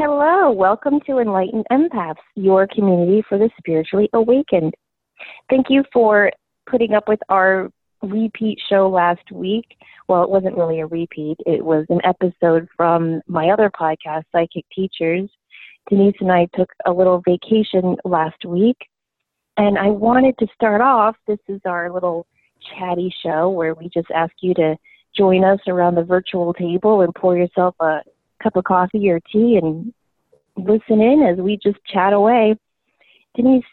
Hello, welcome to Enlightened Empaths, your community for the spiritually awakened. Thank you for putting up with our repeat show last week. Well, it wasn't really a repeat, it was an episode from my other podcast, Psychic Teachers. Denise and I took a little vacation last week, and I wanted to start off. This is our little chatty show where we just ask you to join us around the virtual table and pour yourself a cup of coffee or tea and listen in as we just chat away. Denise,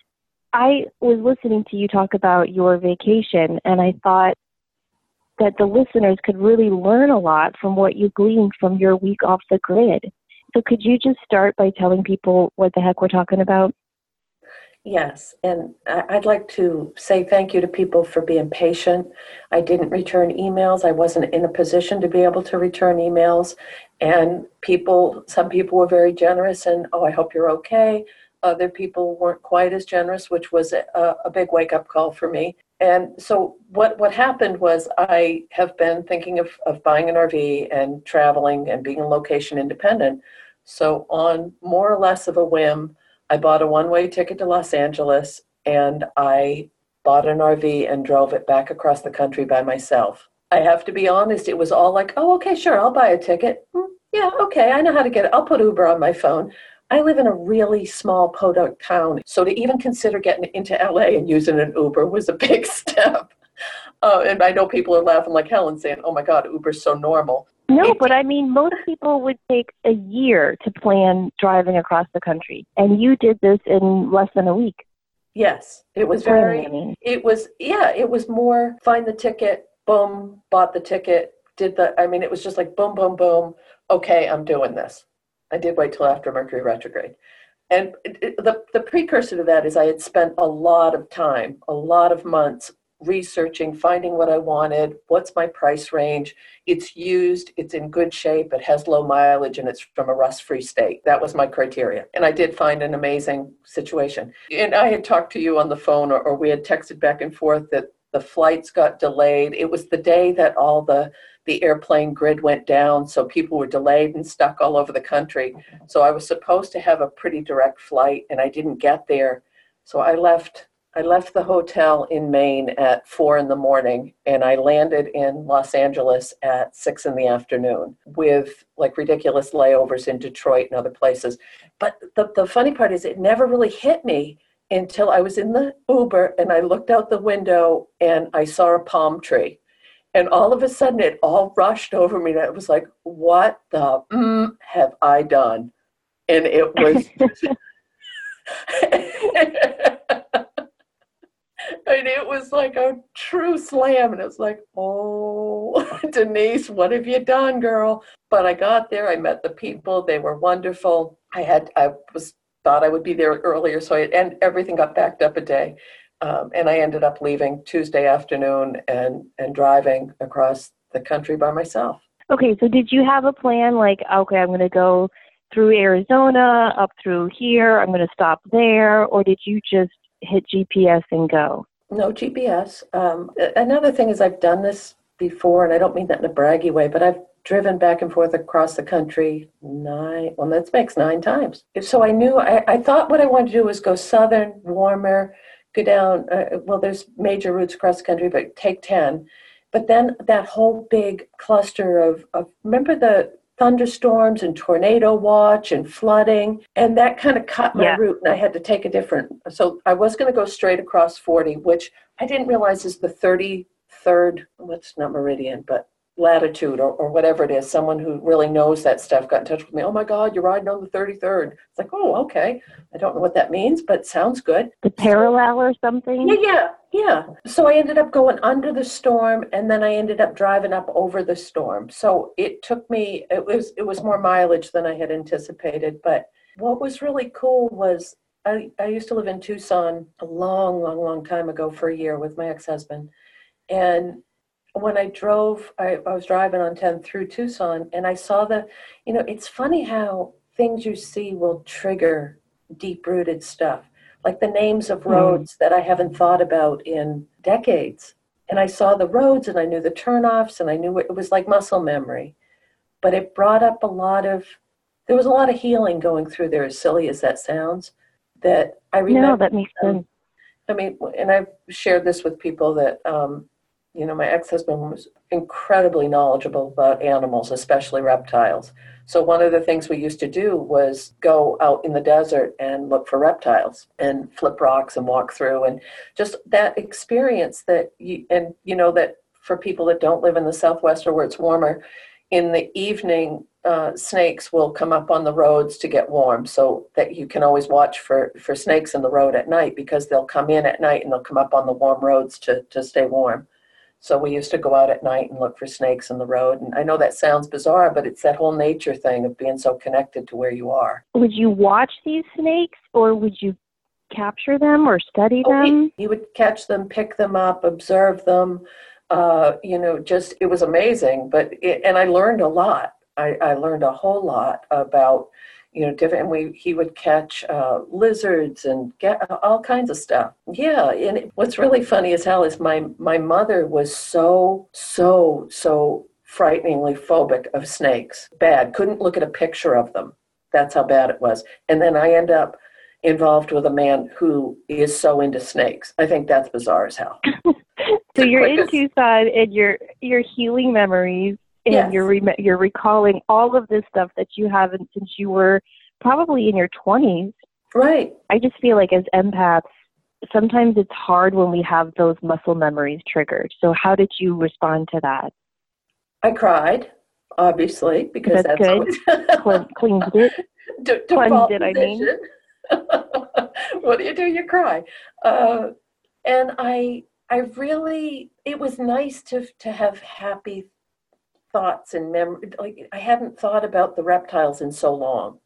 I was listening to you talk about your vacation, and I thought that the listeners could really learn a lot from what you gleaned from your week off the grid. So, could you just start by telling people what the heck we're talking about? Yes, and I'd like to say thank you to people for being patient. I didn't return emails. I wasn't in a position to be able to return emails. And people, some people were very generous and, oh, I hope you're okay. Other people weren't quite as generous, which was a, a big wake up call for me. And so what, what happened was I have been thinking of, of buying an RV and traveling and being location independent. So on more or less of a whim, I bought a one way ticket to Los Angeles and I bought an RV and drove it back across the country by myself. I have to be honest, it was all like, oh, okay, sure, I'll buy a ticket. Mm, yeah, okay, I know how to get it. I'll put Uber on my phone. I live in a really small podunk town, so to even consider getting into LA and using an Uber was a big step. Uh, and I know people are laughing like hell and saying, oh my God, Uber's so normal. No, but I mean, most people would take a year to plan driving across the country, and you did this in less than a week. Yes, it was very. It was yeah, it was more find the ticket, boom, bought the ticket, did the. I mean, it was just like boom, boom, boom. Okay, I'm doing this. I did wait till after Mercury retrograde, and it, it, the the precursor to that is I had spent a lot of time, a lot of months researching, finding what I wanted, what's my price range. It's used, it's in good shape, it has low mileage, and it's from a rust free state. That was my criteria. And I did find an amazing situation. And I had talked to you on the phone, or, or we had texted back and forth that the flights got delayed. It was the day that all the the airplane grid went down, so people were delayed and stuck all over the country. So I was supposed to have a pretty direct flight, and I didn't get there. So I left I left the hotel in Maine at four in the morning and I landed in Los Angeles at six in the afternoon with like ridiculous layovers in Detroit and other places. But the, the funny part is, it never really hit me until I was in the Uber and I looked out the window and I saw a palm tree. And all of a sudden, it all rushed over me. And I was like, what the mm, have I done? And it was. and it was like a true slam and it was like oh denise what have you done girl? But i got there i met the people they were wonderful. I had i was thought i would be there earlier so I, and everything got backed up a day. Um, and i ended up leaving tuesday afternoon and and driving across the country by myself. Okay so did you have a plan like okay i'm going to go through arizona up through here i'm going to stop there or did you just hit GPS and go? No GPS. Um, another thing is I've done this before, and I don't mean that in a braggy way, but I've driven back and forth across the country nine, well, that makes nine times. So I knew, I, I thought what I wanted to do was go southern, warmer, go down, uh, well, there's major routes across the country, but take 10. But then that whole big cluster of, of remember the thunderstorms and tornado watch and flooding and that kind of cut my yeah. route and i had to take a different so i was going to go straight across 40 which i didn't realize is the 33rd what's not meridian but latitude or, or whatever it is someone who really knows that stuff got in touch with me oh my god you're riding on the 33rd it's like oh okay. I don't know what that means but sounds good. The parallel or something? Yeah yeah yeah. So i ended up going under the storm and then i ended up driving up over the storm. So it took me it was it was more mileage than i had anticipated but what was really cool was I, I used to live in Tucson a long, long, long time ago for a year with my ex-husband. And when I drove, I, I was driving on 10 through Tucson and I saw the, you know, it's funny how things you see will trigger deep rooted stuff, like the names of hmm. roads mm. that I haven't thought about in decades. And I saw the roads and I knew the turnoffs and I knew it, it was like muscle memory. But it brought up a lot of there was a lot of healing going through there, as silly as that sounds. That I remember. No, that makes sense. I mean, and I've shared this with people that, um, you know, my ex husband was incredibly knowledgeable about animals, especially reptiles. So, one of the things we used to do was go out in the desert and look for reptiles and flip rocks and walk through. And just that experience that you, and you know, that for people that don't live in the Southwest or where it's warmer, in the evening, uh, snakes will come up on the roads to get warm so that you can always watch for, for snakes in the road at night because they'll come in at night and they'll come up on the warm roads to, to stay warm. So we used to go out at night and look for snakes in the road. And I know that sounds bizarre, but it's that whole nature thing of being so connected to where you are. Would you watch these snakes or would you capture them or study oh, them? You would catch them, pick them up, observe them. Uh, you know, just it was amazing. But it, and I learned a lot I, I learned a whole lot about you know different and we he would catch uh, lizards and get all kinds of stuff. Yeah and what's really funny as hell is my my mother was so so so frighteningly phobic of snakes. Bad. Couldn't look at a picture of them. That's how bad it was. And then i end up involved with a man who is so into snakes. I think that's bizarre as hell. So you're in tucson and you're you're healing memories and yes. you're re- you're recalling all of this stuff that you haven't since you were probably in your 20s. Right. I just feel like as empaths, sometimes it's hard when we have those muscle memories triggered. So how did you respond to that? I cried, obviously, because that's, that's good. Cle- cleansed it. to cleansed it, I mean. what do you do? You cry. Uh, and I, I really, it was nice to to have happy thoughts and memory. Like I hadn't thought about the reptiles in so long.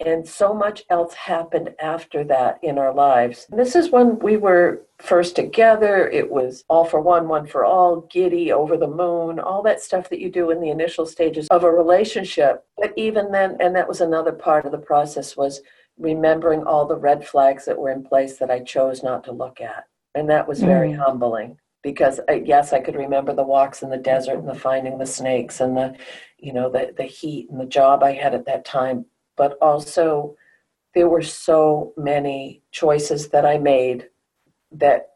And so much else happened after that in our lives. This is when we were first together. It was all for one, one for all, giddy, over the moon, all that stuff that you do in the initial stages of a relationship. But even then, and that was another part of the process, was remembering all the red flags that were in place that I chose not to look at. And that was very mm. humbling because I, yes, I could remember the walks in the desert and the finding the snakes and the, you know, the the heat and the job I had at that time. But also, there were so many choices that I made that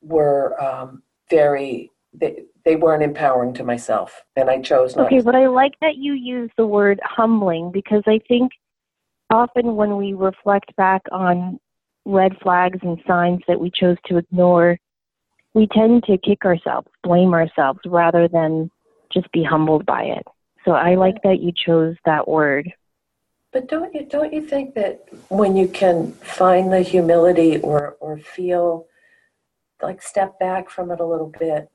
were um, very they, they weren't empowering to myself, and I chose not. Okay, but I like that you use the word humbling because I think often when we reflect back on red flags and signs that we chose to ignore we tend to kick ourselves, blame ourselves, rather than just be humbled by it. So I like that you chose that word. But don't you don't you think that when you can find the humility or or feel like step back from it a little bit,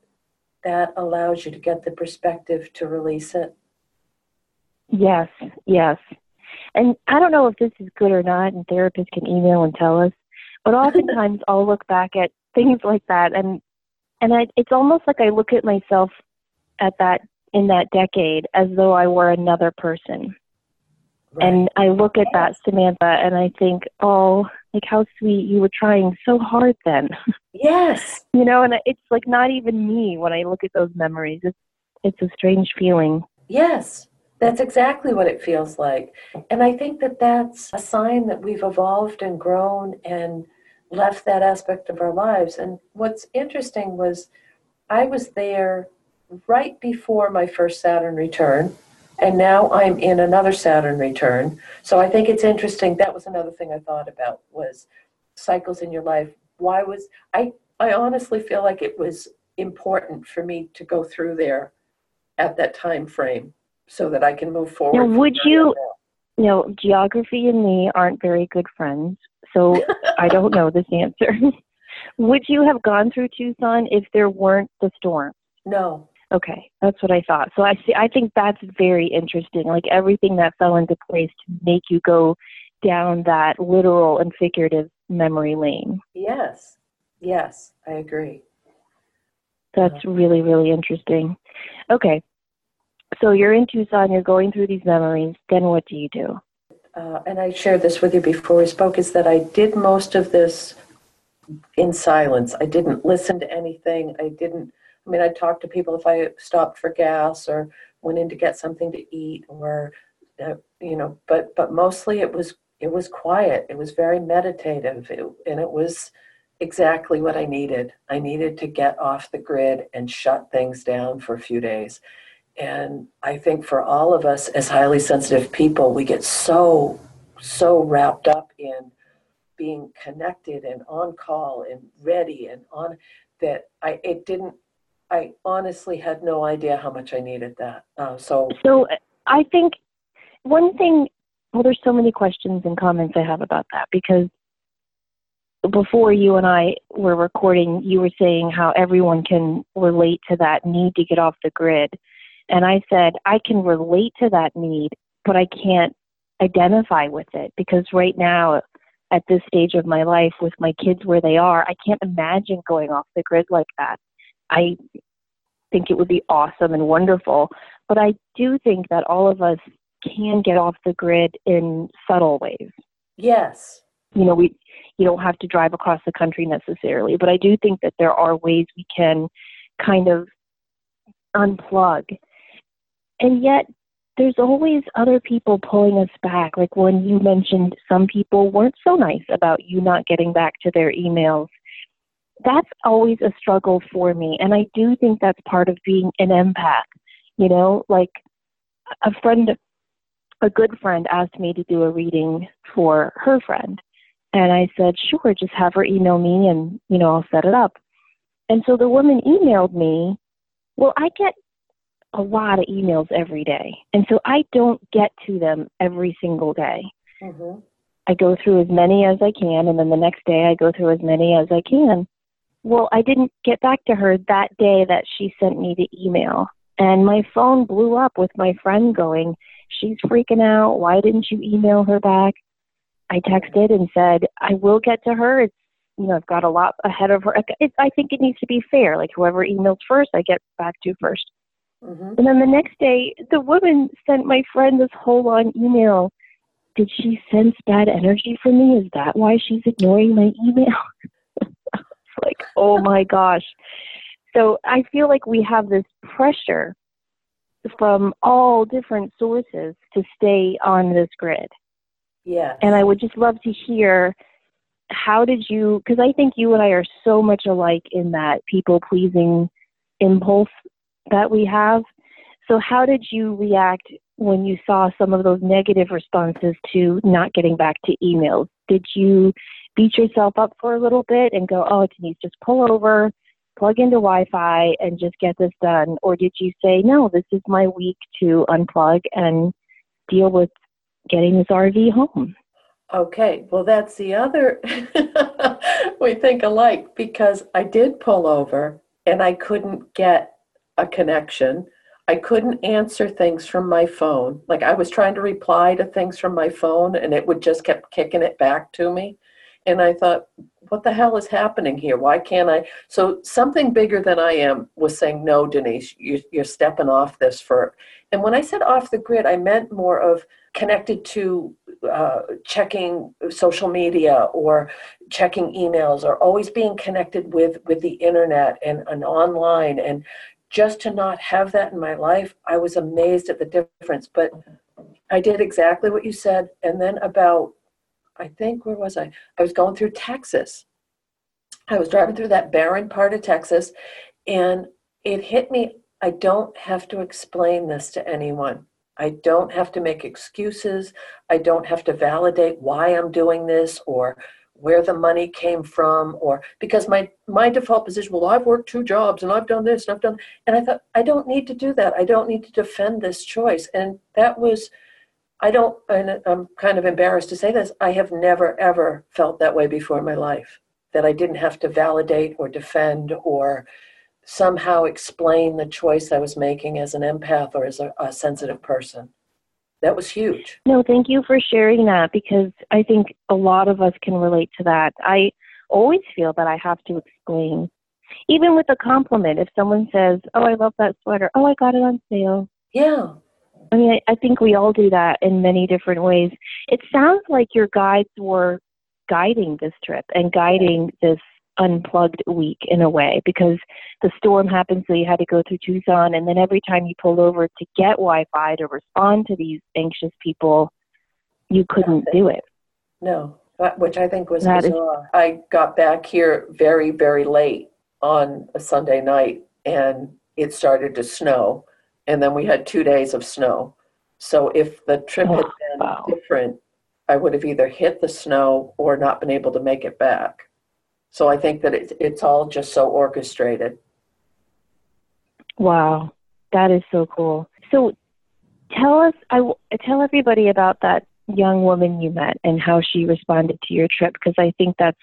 that allows you to get the perspective to release it? Yes, yes. And I don't know if this is good or not, and therapists can email and tell us, but oftentimes I'll look back at things like that and and I, it's almost like I look at myself at that in that decade as though I were another person. Right. And I look at that Samantha and I think, oh, like how sweet you were trying so hard then. Yes. you know, and it's like not even me when I look at those memories. It's it's a strange feeling. Yes. That's exactly what it feels like. And I think that that's a sign that we've evolved and grown and left that aspect of our lives. And what's interesting was I was there right before my first Saturn return, and now I'm in another Saturn return. So I think it's interesting. That was another thing I thought about was cycles in your life. Why was I? I honestly feel like it was important for me to go through there at that time frame so that I can move forward. Now, would you? You know, geography and me aren't very good friends so I don't know this answer. Would you have gone through Tucson if there weren't the storm? No. Okay, that's what I thought. So I see. I think that's very interesting. Like everything that fell into place to make you go down that literal and figurative memory lane. Yes. Yes, I agree. That's uh-huh. really really interesting. Okay. So you're in Tucson, you're going through these memories, then what do you do? Uh, and I shared this with you before we spoke, is that I did most of this in silence. I didn't listen to anything. I didn't, I mean, I talked to people if I stopped for gas or went in to get something to eat or uh, you know, but but mostly it was it was quiet. It was very meditative, it, and it was exactly what I needed. I needed to get off the grid and shut things down for a few days. And I think for all of us as highly sensitive people, we get so so wrapped up in being connected and on call and ready and on that I it didn't I honestly had no idea how much I needed that. Uh, so so I think one thing well there's so many questions and comments I have about that because before you and I were recording you were saying how everyone can relate to that need to get off the grid and I said I can relate to that need but I can't identify with it because right now at this stage of my life with my kids where they are, I can't imagine going off the grid like that. I think it would be awesome and wonderful, but I do think that all of us can get off the grid in subtle ways. Yes. You know, we you don't have to drive across the country necessarily, but I do think that there are ways we can kind of unplug. And yet there's always other people pulling us back. Like when you mentioned some people weren't so nice about you not getting back to their emails. That's always a struggle for me. And I do think that's part of being an empath. You know, like a friend, a good friend asked me to do a reading for her friend. And I said, sure, just have her email me and, you know, I'll set it up. And so the woman emailed me, well, I get a lot of emails every day. And so I don't get to them every single day. Mm-hmm. I go through as many as I can, and then the next day I go through as many as I can. Well, I didn't get back to her that day that she sent me the email. And my phone blew up with my friend going, She's freaking out. Why didn't you email her back? I texted and said, I will get to her. It's, you know, I've got a lot ahead of her. It, I think it needs to be fair. Like, whoever emails first, I get back to first. Mm-hmm. And then the next day, the woman sent my friend this whole long email. Did she sense bad energy from me? Is that why she's ignoring my email? it's like, oh my gosh. So I feel like we have this pressure from all different sources to stay on this grid. Yeah. And I would just love to hear how did you, because I think you and I are so much alike in that people pleasing impulse that we have. So, how did you react when you saw some of those negative responses to not getting back to emails? Did you beat yourself up for a little bit and go, oh, Denise, just pull over, plug into Wi Fi, and just get this done? Or did you say, no, this is my week to unplug and deal with getting this RV home? Okay, well, that's the other. we think alike because I did pull over and I couldn't get a connection. I couldn't answer things from my phone. Like I was trying to reply to things from my phone and it would just kept kicking it back to me. And I thought, what the hell is happening here? Why can't I? So something bigger than I am was saying, no, Denise, you, you're stepping off this for. And when I said off the grid, I meant more of connected to uh, checking social media or checking emails or always being connected with with the internet and, and online and just to not have that in my life, I was amazed at the difference. But I did exactly what you said. And then about, I think, where was I? I was going through Texas. I was driving through that barren part of Texas, and it hit me. I don't have to explain this to anyone. I don't have to make excuses. I don't have to validate why I'm doing this or where the money came from or because my my default position well i've worked two jobs and i've done this and i've done and i thought i don't need to do that. I don't need to defend this choice. And that was i don't and i'm kind of embarrassed to say this i have never ever felt that way before in my life that i didn't have to validate or defend or somehow explain the choice i was making as an empath or as a, a sensitive person that was huge. No, thank you for sharing that because I think a lot of us can relate to that. I always feel that I have to explain. Even with a compliment, if someone says, Oh, I love that sweater, oh, I got it on sale. Yeah. I mean, I, I think we all do that in many different ways. It sounds like your guides were guiding this trip and guiding this unplugged week in a way because the storm happened, so you had to go through Tucson, and then every time you pulled over to get Wi-Fi to respond to these anxious people, you couldn't do it. No, which I think was that bizarre. Is- I got back here very, very late on a Sunday night, and it started to snow, and then we had two days of snow. So if the trip oh, had been wow. different, I would have either hit the snow or not been able to make it back. So I think that it's it's all just so orchestrated. Wow, that is so cool. So tell us, I tell everybody about that young woman you met and how she responded to your trip because I think that's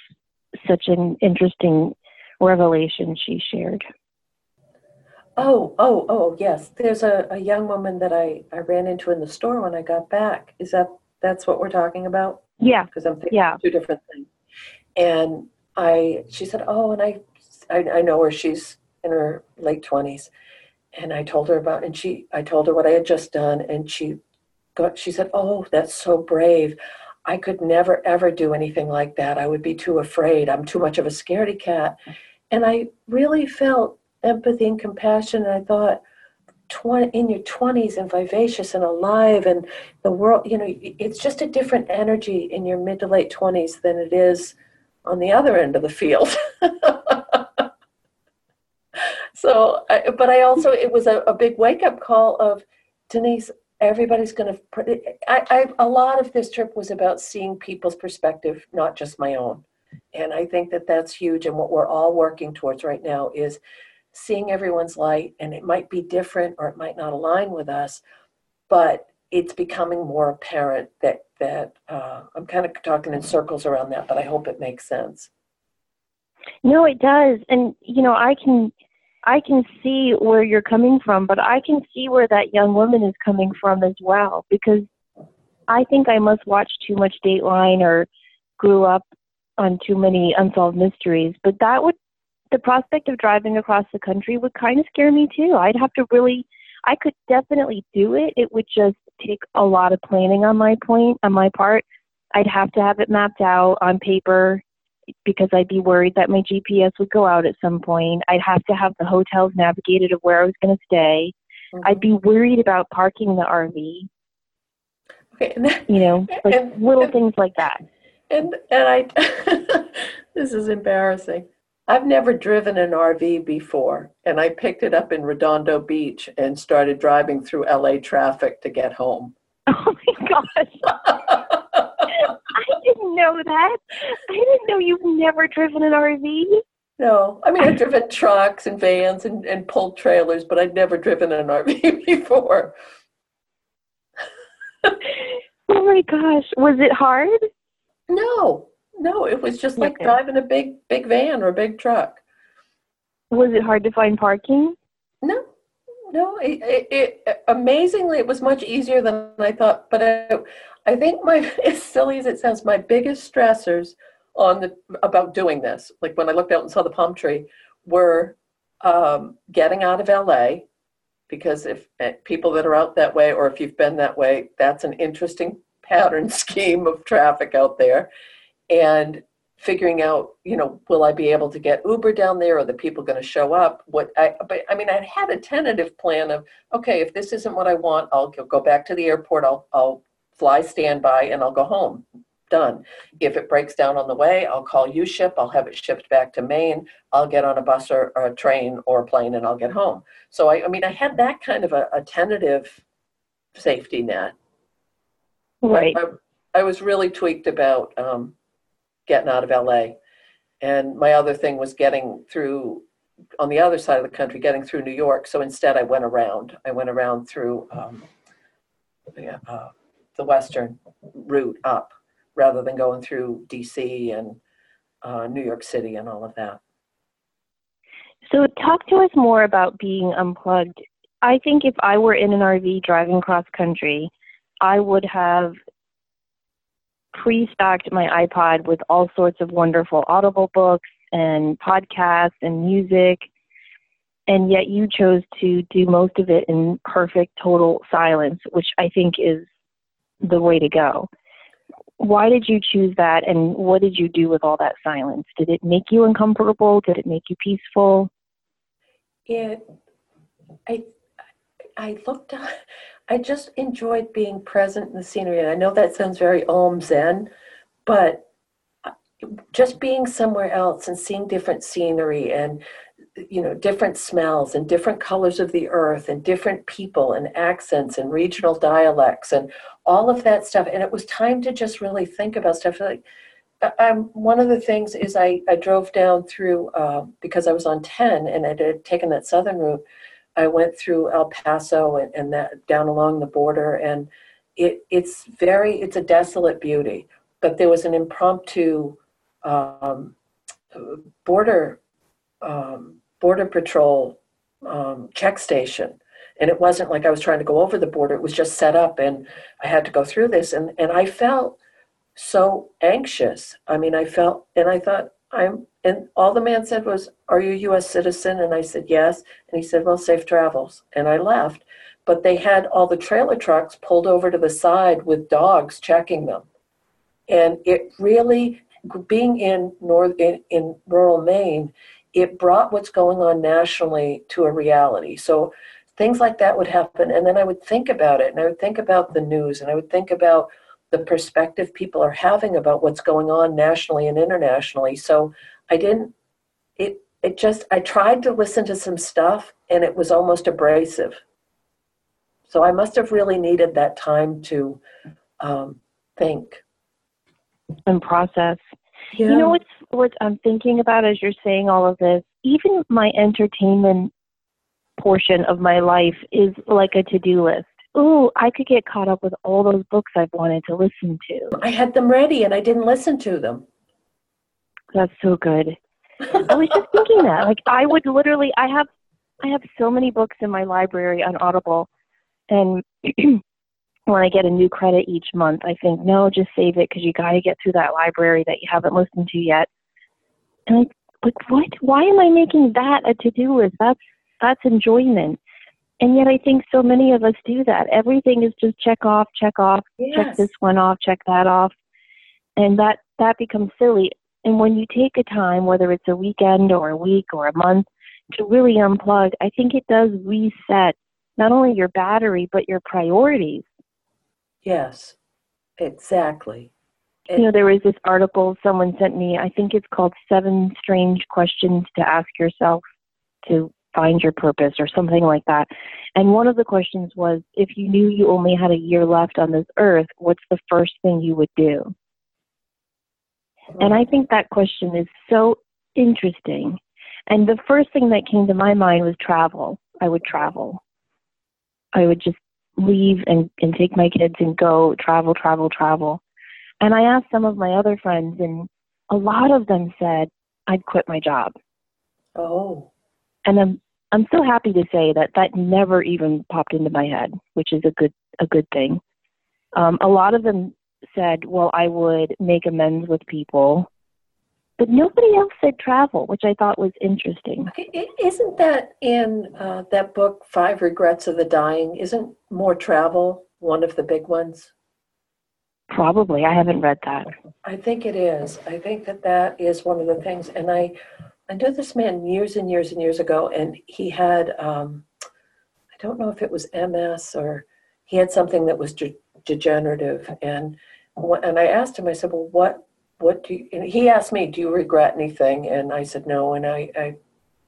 such an interesting revelation she shared. Oh, oh, oh, yes. There's a, a young woman that I, I ran into in the store when I got back. Is that that's what we're talking about? Yeah. Because I'm thinking yeah. two different things. And I, she said, oh, and I, I, I know her. She's in her late twenties, and I told her about, and she, I told her what I had just done, and she, got, she said, oh, that's so brave. I could never ever do anything like that. I would be too afraid. I'm too much of a scaredy cat. And I really felt empathy and compassion. And I thought, 20, in your 20s and vivacious and alive and the world you know it's just a different energy in your mid to late 20s than it is on the other end of the field. So I, but i also it was a, a big wake-up call of denise everybody's going to I, I a lot of this trip was about seeing people's perspective not just my own. And i think that that's huge and what we're all working towards right now is seeing everyone's light and it might be different or it might not align with us but it's becoming more apparent that that uh, i'm kind of talking in circles around that but i hope it makes sense no it does and you know i can i can see where you're coming from but i can see where that young woman is coming from as well because i think i must watch too much dateline or grew up on too many unsolved mysteries but that would the prospect of driving across the country would kind of scare me too. I'd have to really, I could definitely do it. It would just take a lot of planning on my point, on my part. I'd have to have it mapped out on paper because I'd be worried that my GPS would go out at some point. I'd have to have the hotels navigated of where I was going to stay. Mm-hmm. I'd be worried about parking the RV. Okay, then, you know, like and, little and, things like that. And and I, this is embarrassing. I've never driven an RV before, and I picked it up in Redondo Beach and started driving through LA traffic to get home. Oh my gosh. I didn't know that. I didn't know you've never driven an RV. No, I mean, I've driven trucks and vans and, and pulled trailers, but I'd never driven an RV before. oh my gosh. Was it hard? No, no, it was just like okay. driving a big big van or a big truck. Was it hard to find parking? No, no. It, it, it amazingly it was much easier than I thought. But I, I think my as silly as it sounds, my biggest stressors on the about doing this, like when I looked out and saw the palm tree, were um, getting out of LA because if eh, people that are out that way or if you've been that way, that's an interesting pattern scheme of traffic out there and figuring out, you know, will I be able to get Uber down there? Are the people going to show up? What I, but I mean, I had a tentative plan of, okay, if this isn't what I want, I'll go back to the airport. I'll, I'll fly standby and I'll go home. Done. If it breaks down on the way, I'll call uShip. I'll have it shipped back to Maine. I'll get on a bus or, or a train or a plane and I'll get home. So I, I mean, I had that kind of a, a tentative safety net. Right. I, I, I was really tweaked about um, getting out of LA. And my other thing was getting through on the other side of the country, getting through New York. So instead, I went around. I went around through um, uh, the western route up rather than going through DC and uh, New York City and all of that. So, talk to us more about being unplugged. I think if I were in an RV driving cross country, I would have pre-stocked my iPod with all sorts of wonderful Audible books and podcasts and music, and yet you chose to do most of it in perfect total silence, which I think is the way to go. why did you choose that and what did you do with all that silence? Did it make you uncomfortable? Did it make you peaceful? It I I looked I just enjoyed being present in the scenery. And I know that sounds very om zen, but uh, just being somewhere else and seeing different scenery and you know different smells and different colors of the earth and different people and accents and regional dialects and all of that stuff and it was time to just really think about stuff like I'm, one of the things is I, I drove down through uh, because I was on 10 and I had taken that southern route. I went through El Paso and, and that down along the border, and it, it's very it's a desolate beauty. But there was an impromptu um, border um, border patrol um, check station. And it wasn't like I was trying to go over the border. It was just set up and I had to go through this. And, and I felt so anxious. I mean, I felt, and I thought, I'm, and all the man said was, Are you a US citizen? And I said, Yes. And he said, Well, safe travels. And I left. But they had all the trailer trucks pulled over to the side with dogs checking them. And it really, being in north in, in rural Maine, it brought what's going on nationally to a reality. So things like that would happen. And then I would think about it and I would think about the news and I would think about the perspective people are having about what's going on nationally and internationally. So I didn't, it, it just, I tried to listen to some stuff and it was almost abrasive. So I must have really needed that time to um, think and process. Yeah. You know what's what I'm thinking about as you're saying all of this? Even my entertainment portion of my life is like a to-do list. Oh, I could get caught up with all those books I've wanted to listen to. I had them ready and I didn't listen to them. That's so good. I was just thinking that. Like I would literally I have I have so many books in my library on Audible and when I get a new credit each month, I think, no, just save it because you got to get through that library that you haven't listened to yet. And I like, what? Why am I making that a to-do list? That's that's enjoyment. And yet, I think so many of us do that. Everything is just check off, check off, yes. check this one off, check that off, and that that becomes silly. And when you take a time, whether it's a weekend or a week or a month, to really unplug, I think it does reset not only your battery but your priorities. Yes, exactly. You know, there was this article someone sent me. I think it's called Seven Strange Questions to Ask Yourself to Find Your Purpose or something like that. And one of the questions was if you knew you only had a year left on this earth, what's the first thing you would do? And I think that question is so interesting. And the first thing that came to my mind was travel. I would travel. I would just leave and, and take my kids and go travel, travel, travel. And I asked some of my other friends, and a lot of them said, I'd quit my job. Oh. And I'm so happy to say that that never even popped into my head, which is a good a good thing. Um, a lot of them said, "Well, I would make amends with people," but nobody else said travel, which I thought was interesting. Isn't that in uh, that book, Five Regrets of the Dying? Isn't more travel one of the big ones? Probably. I haven't read that. I think it is. I think that that is one of the things. And I, I knew this man years and years and years ago, and he had, um, I don't know if it was MS or he had something that was de- degenerative. And and I asked him, I said, well, what, what do you, he asked me, do you regret anything? And I said, no. And I, I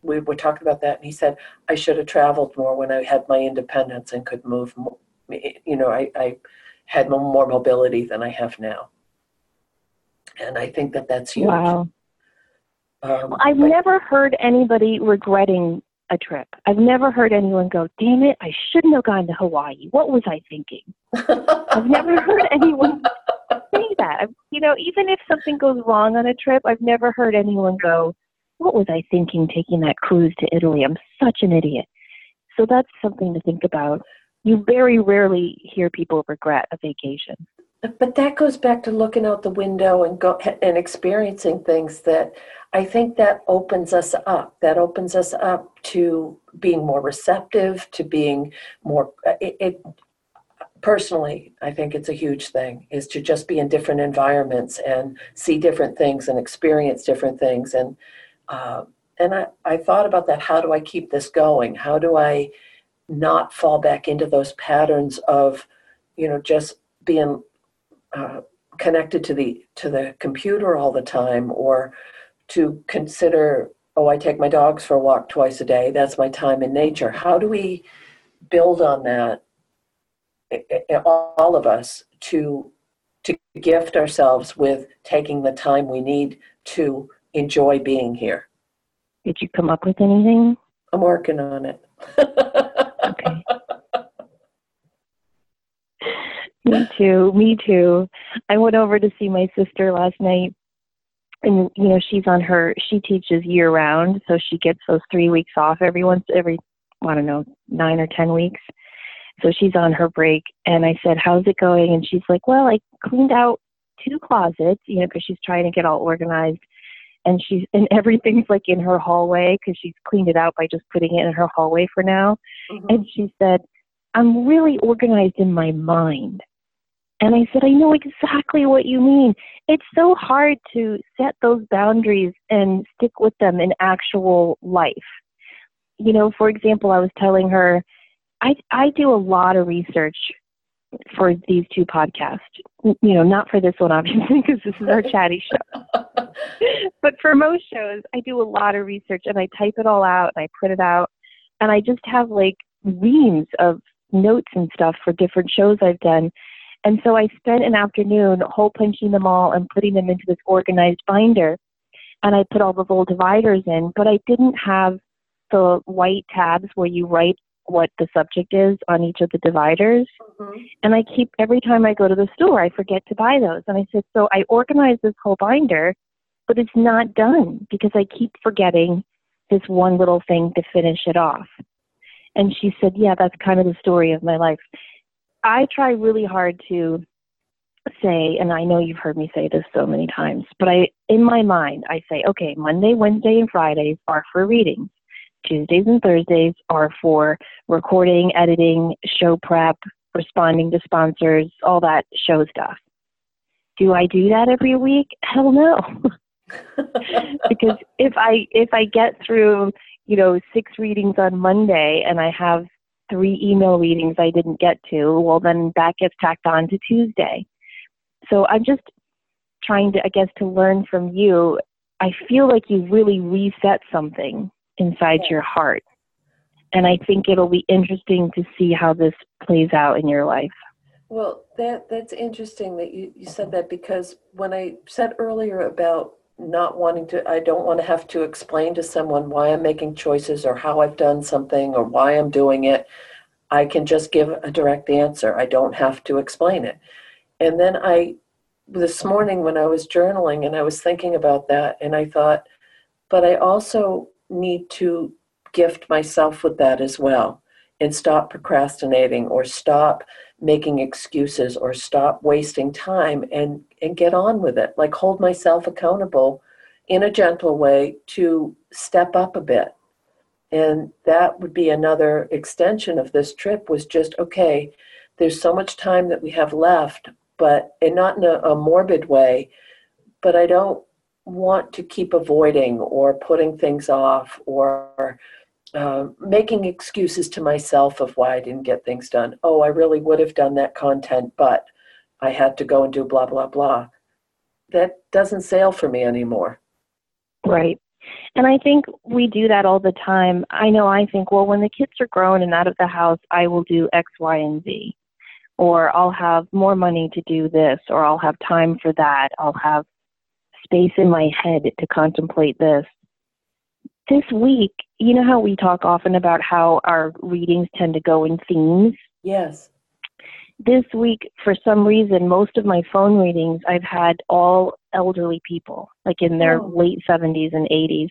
we were talking about that, and he said, I should have traveled more when I had my independence and could move. More. You know, I, I had more mobility than I have now. And I think that that's huge. Wow. Um, I've but, never heard anybody regretting a trip. I've never heard anyone go, damn it, I shouldn't have gone to Hawaii. What was I thinking? I've never heard anyone say that. I've, you know, even if something goes wrong on a trip, I've never heard anyone go, what was I thinking taking that cruise to Italy? I'm such an idiot. So that's something to think about you very rarely hear people regret a vacation. But that goes back to looking out the window and go and experiencing things that I think that opens us up. That opens us up to being more receptive, to being more. It, it personally, I think it's a huge thing is to just be in different environments and see different things and experience different things. And uh, and I, I thought about that. How do I keep this going? How do I not fall back into those patterns of, you know, just being uh, connected to the to the computer all the time, or to consider, oh, I take my dogs for a walk twice a day. That's my time in nature. How do we build on that all of us to to gift ourselves with taking the time we need to enjoy being here. Did you come up with anything? I'm working on it. okay. Me too. Me too. I went over to see my sister last night and you know she's on her she teaches year round so she gets those three weeks off every once every i don't know nine or ten weeks so she's on her break, and I said, "How's it going?" And she's like, "Well, I cleaned out two closets, you know, because she's trying to get all organized." And she's and everything's like in her hallway because she's cleaned it out by just putting it in her hallway for now. Mm-hmm. And she said, "I'm really organized in my mind." And I said, I know exactly what you mean. It's so hard to set those boundaries and stick with them in actual life. You know, for example, I was telling her I I do a lot of research for these two podcasts. You know, not for this one obviously because this is our chatty show. but for most shows, I do a lot of research and I type it all out and I print it out and I just have like reams of notes and stuff for different shows I've done. And so I spent an afternoon hole punching them all and putting them into this organized binder. And I put all the little dividers in, but I didn't have the white tabs where you write what the subject is on each of the dividers. Mm-hmm. And I keep, every time I go to the store, I forget to buy those. And I said, so I organized this whole binder, but it's not done because I keep forgetting this one little thing to finish it off. And she said, yeah, that's kind of the story of my life. I try really hard to say, and I know you've heard me say this so many times, but I, in my mind, I say, okay, Monday, Wednesday, and Fridays are for readings. Tuesdays and Thursdays are for recording, editing, show prep, responding to sponsors, all that show stuff. Do I do that every week? Hell no. because if I if I get through, you know, six readings on Monday and I have three email readings I didn't get to, well then that gets tacked on to Tuesday. So I'm just trying to I guess to learn from you. I feel like you really reset something inside your heart. And I think it'll be interesting to see how this plays out in your life. Well, that that's interesting that you, you said that because when I said earlier about not wanting to I don't want to have to explain to someone why I'm making choices or how I've done something or why I'm doing it. I can just give a direct answer. I don't have to explain it. And then I this morning when I was journaling and I was thinking about that and I thought but I also need to gift myself with that as well and stop procrastinating or stop making excuses or stop wasting time and and get on with it. Like hold myself accountable in a gentle way to step up a bit. And that would be another extension of this trip was just okay there's so much time that we have left but and not in a, a morbid way but i don't want to keep avoiding or putting things off or uh, making excuses to myself of why I didn't get things done. Oh, I really would have done that content, but I had to go and do blah, blah, blah. That doesn't sail for me anymore. Right. And I think we do that all the time. I know I think, well, when the kids are grown and out of the house, I will do X, Y, and Z. Or I'll have more money to do this, or I'll have time for that. I'll have space in my head to contemplate this. This week, you know how we talk often about how our readings tend to go in themes? Yes. This week, for some reason, most of my phone readings I've had all elderly people, like in their oh. late 70s and 80s.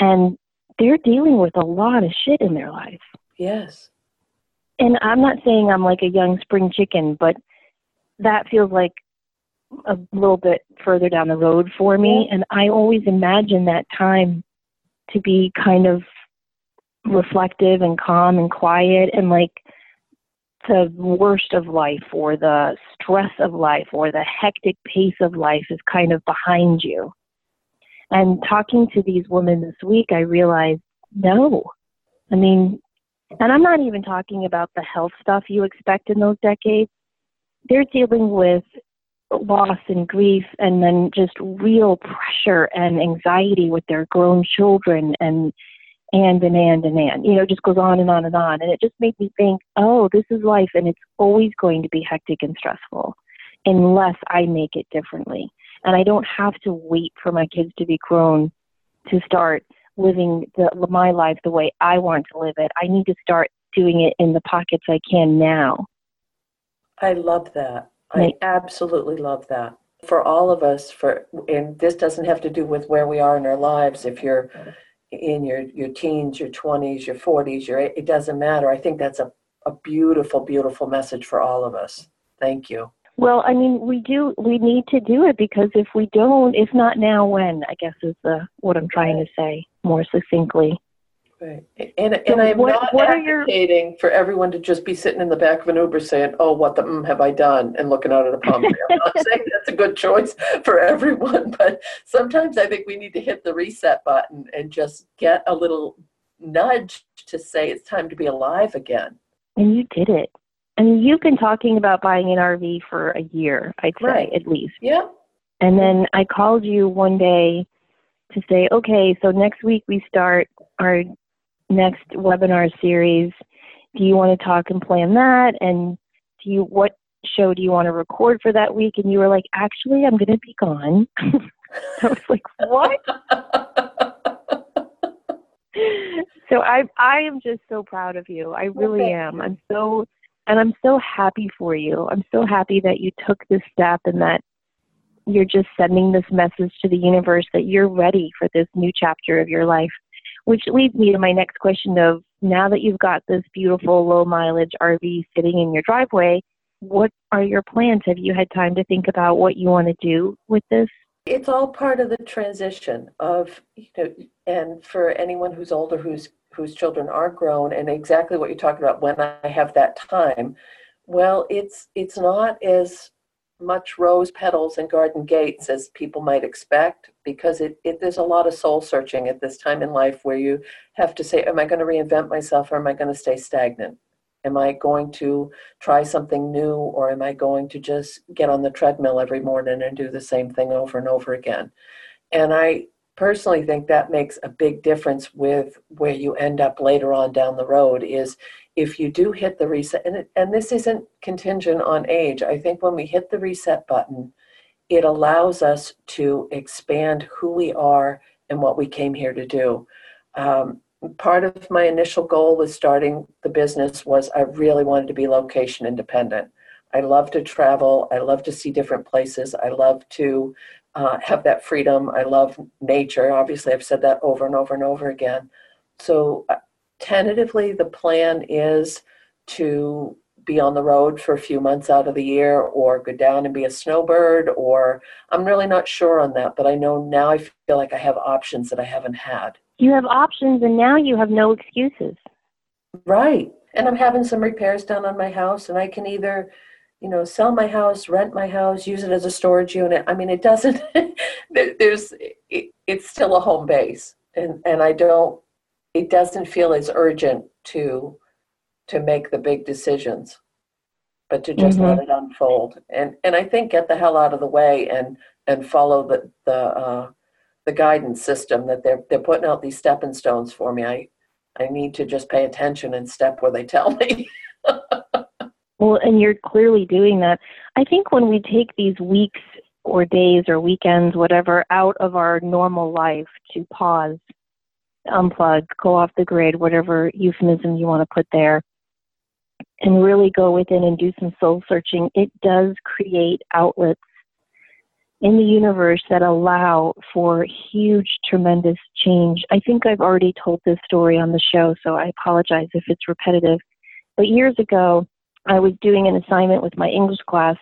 And they're dealing with a lot of shit in their life. Yes. And I'm not saying I'm like a young spring chicken, but that feels like a little bit further down the road for me. And I always imagine that time to be kind of reflective and calm and quiet and like the worst of life or the stress of life or the hectic pace of life is kind of behind you. And talking to these women this week, I realized no. I mean, and I'm not even talking about the health stuff you expect in those decades. They're dealing with loss and grief and then just real pressure and anxiety with their grown children and and and and and and you know just goes on and on and on. And it just made me think oh this is life and it's always going to be hectic and stressful unless i make it differently. And i don't have to wait for my kids to be grown to start living the, my life the way i want to live it. I need to start doing it in the pockets i can now. I love that i absolutely love that for all of us for and this doesn't have to do with where we are in our lives if you're in your, your teens, your 20s, your 40s, your it doesn't matter. I think that's a, a beautiful, beautiful message for all of us. Thank you. Well, I mean, we do we need to do it because if we don't, if not now, when? I guess is the what I'm trying to say more succinctly. Right. And, and I'm what, not what advocating your... for everyone to just be sitting in the back of an Uber saying, oh, what the mm, have I done? And looking out at a palm tree. I'm not saying that's a good choice for everyone, but sometimes I think we need to hit the reset button and just get a little nudge to say it's time to be alive again. And you did it. I mean, you've been talking about buying an RV for a year, I'd say, right. at least. Yeah. And then I called you one day to say, okay, so next week we start our next webinar series. Do you want to talk and plan that? And do you what show do you want to record for that week? And you were like, actually, I'm going to be gone. I was like, what? so I I am just so proud of you. I really okay. am. I'm so and I'm so happy for you. I'm so happy that you took this step and that you're just sending this message to the universe that you're ready for this new chapter of your life. Which leads me to my next question of now that you've got this beautiful low mileage RV sitting in your driveway, what are your plans? Have you had time to think about what you want to do with this? It's all part of the transition of, you know, and for anyone who's older who's whose children are grown and exactly what you're talking about when I have that time, well, it's it's not as much rose petals and garden gates as people might expect because it, it, there's a lot of soul searching at this time in life where you have to say am i going to reinvent myself or am i going to stay stagnant? Am i going to try something new or am i going to just get on the treadmill every morning and do the same thing over and over again? And i personally think that makes a big difference with where you end up later on down the road is if you do hit the reset, and, and this isn't contingent on age, I think when we hit the reset button, it allows us to expand who we are and what we came here to do. Um, part of my initial goal with starting the business was I really wanted to be location independent. I love to travel. I love to see different places. I love to uh, have that freedom. I love nature. Obviously, I've said that over and over and over again. So uh, tentatively the plan is to be on the road for a few months out of the year or go down and be a snowbird or I'm really not sure on that, but I know now I feel like I have options that I haven't had. You have options and now you have no excuses. Right. And I'm having some repairs done on my house and I can either, you know, sell my house, rent my house, use it as a storage unit. I mean, it doesn't there's it, it's still a home base and and I don't it doesn't feel as urgent to to make the big decisions but to just mm-hmm. let it unfold. And and i think get the hell out of the way and and follow the the uh, the guidance system that they're they're putting out these stepping stones for me. I i need to just pay attention and step where they tell me. Well and you're clearly doing that. I think when we take these weeks or days or weekends whatever out of our normal life to pause unplug, go off the grid, whatever euphemism you want to put there, and really go within and do some soul searching, it does create outlets in the universe that allow for huge, tremendous change. I think I've already told this story on the show, so I apologize if it's repetitive. But years ago, I was doing an assignment with my English class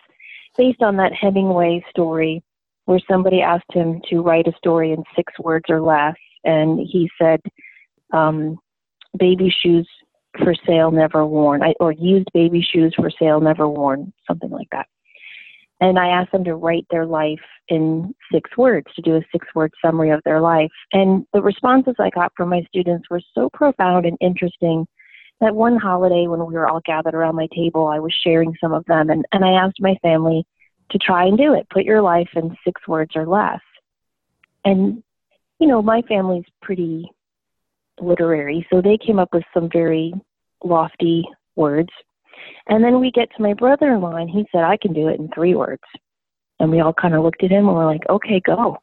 based on that Hemingway story where somebody asked him to write a story in six words or less and he said, um, "Baby shoes for sale, never worn, I, or used baby shoes for sale, never worn, something like that. And I asked them to write their life in six words, to do a six word summary of their life. And the responses I got from my students were so profound and interesting that one holiday when we were all gathered around my table, I was sharing some of them. And, and I asked my family to try and do it. Put your life in six words or less. And, you know, my family's pretty literary, so they came up with some very lofty words. And then we get to my brother in law, and he said, I can do it in three words. And we all kind of looked at him and we're like, okay, go.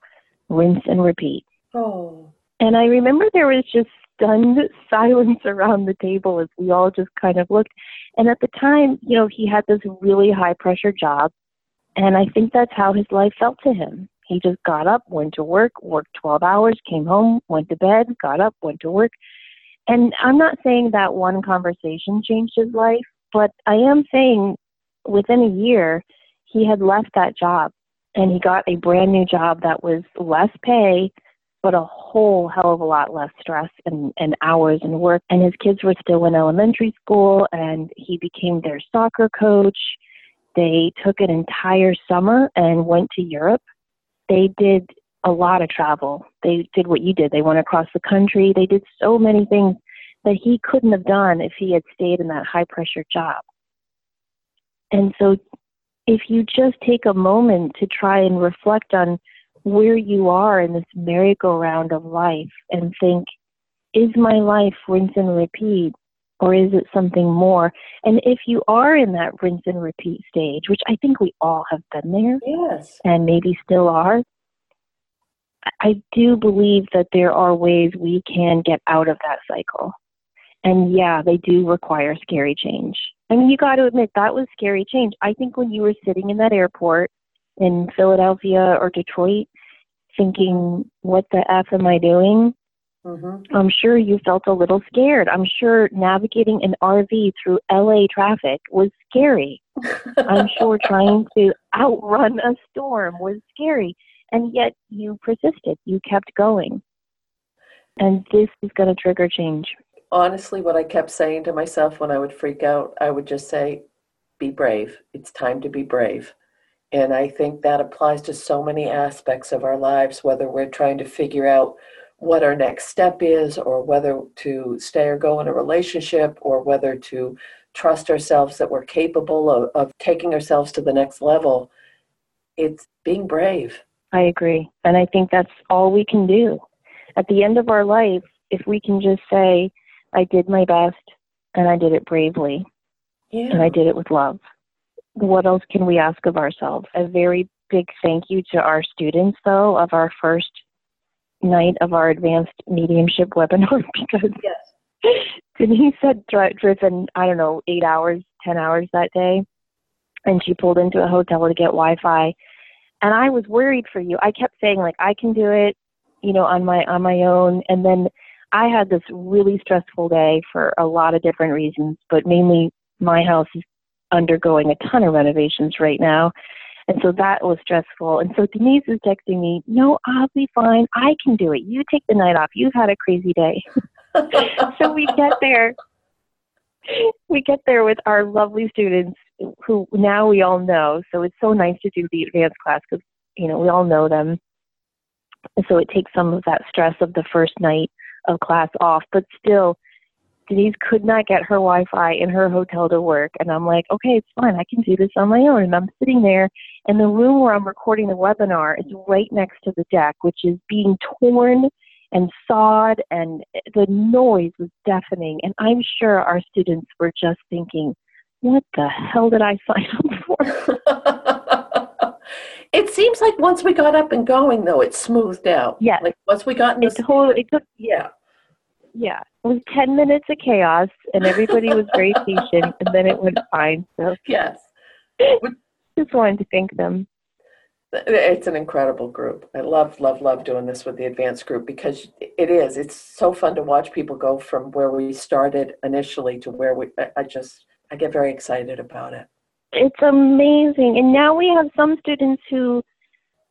Rinse and repeat. Oh. And I remember there was just stunned silence around the table as we all just kind of looked. And at the time, you know, he had this really high pressure job. And I think that's how his life felt to him. He just got up, went to work, worked 12 hours, came home, went to bed, got up, went to work. And I'm not saying that one conversation changed his life, but I am saying within a year, he had left that job and he got a brand new job that was less pay, but a whole hell of a lot less stress and, and hours and work. And his kids were still in elementary school and he became their soccer coach. They took an entire summer and went to Europe they did a lot of travel. They did what you did. They went across the country. They did so many things that he couldn't have done if he had stayed in that high pressure job. And so, if you just take a moment to try and reflect on where you are in this merry-go-round of life and think, is my life rinse and repeat? Or is it something more? And if you are in that rinse and repeat stage, which I think we all have been there, yes, and maybe still are, I do believe that there are ways we can get out of that cycle. And yeah, they do require scary change. I mean, you got to admit that was scary change. I think when you were sitting in that airport in Philadelphia or Detroit, thinking, "What the f am I doing?" Mm-hmm. I'm sure you felt a little scared. I'm sure navigating an RV through LA traffic was scary. I'm sure trying to outrun a storm was scary. And yet you persisted, you kept going. And this is going to trigger change. Honestly, what I kept saying to myself when I would freak out, I would just say, be brave. It's time to be brave. And I think that applies to so many aspects of our lives, whether we're trying to figure out what our next step is, or whether to stay or go in a relationship, or whether to trust ourselves that we're capable of, of taking ourselves to the next level. It's being brave. I agree. And I think that's all we can do. At the end of our life, if we can just say, I did my best and I did it bravely yeah. and I did it with love, what else can we ask of ourselves? A very big thank you to our students, though, of our first night of our advanced mediumship webinar because yes. Denise had dri- driven, I don't know, eight hours, 10 hours that day. And she pulled into a hotel to get Wi Fi. And I was worried for you. I kept saying, like, I can do it, you know, on my on my own. And then I had this really stressful day for a lot of different reasons, but mainly my house is undergoing a ton of renovations right now. And so that was stressful. And so Denise is texting me, No, I'll be fine. I can do it. You take the night off. You've had a crazy day. so we get there. We get there with our lovely students who now we all know. So it's so nice to do the advanced class because, you know, we all know them. And so it takes some of that stress of the first night of class off. But still, Denise could not get her Wi Fi in her hotel to work. And I'm like, okay, it's fine. I can do this on my own. And I'm sitting there, and the room where I'm recording the webinar is right next to the deck, which is being torn and sawed, and eh, the noise was deafening. And I'm sure our students were just thinking, what the hell did I sign up for? it seems like once we got up and going, though, it smoothed out. Yeah. Like once we got in the it totally, it took, yeah yeah, it was 10 minutes of chaos and everybody was very patient and then it went fine. So, yes. Just wanted to thank them. It's an incredible group. I love, love, love doing this with the advanced group because it is. It's so fun to watch people go from where we started initially to where we, I just, I get very excited about it. It's amazing. And now we have some students who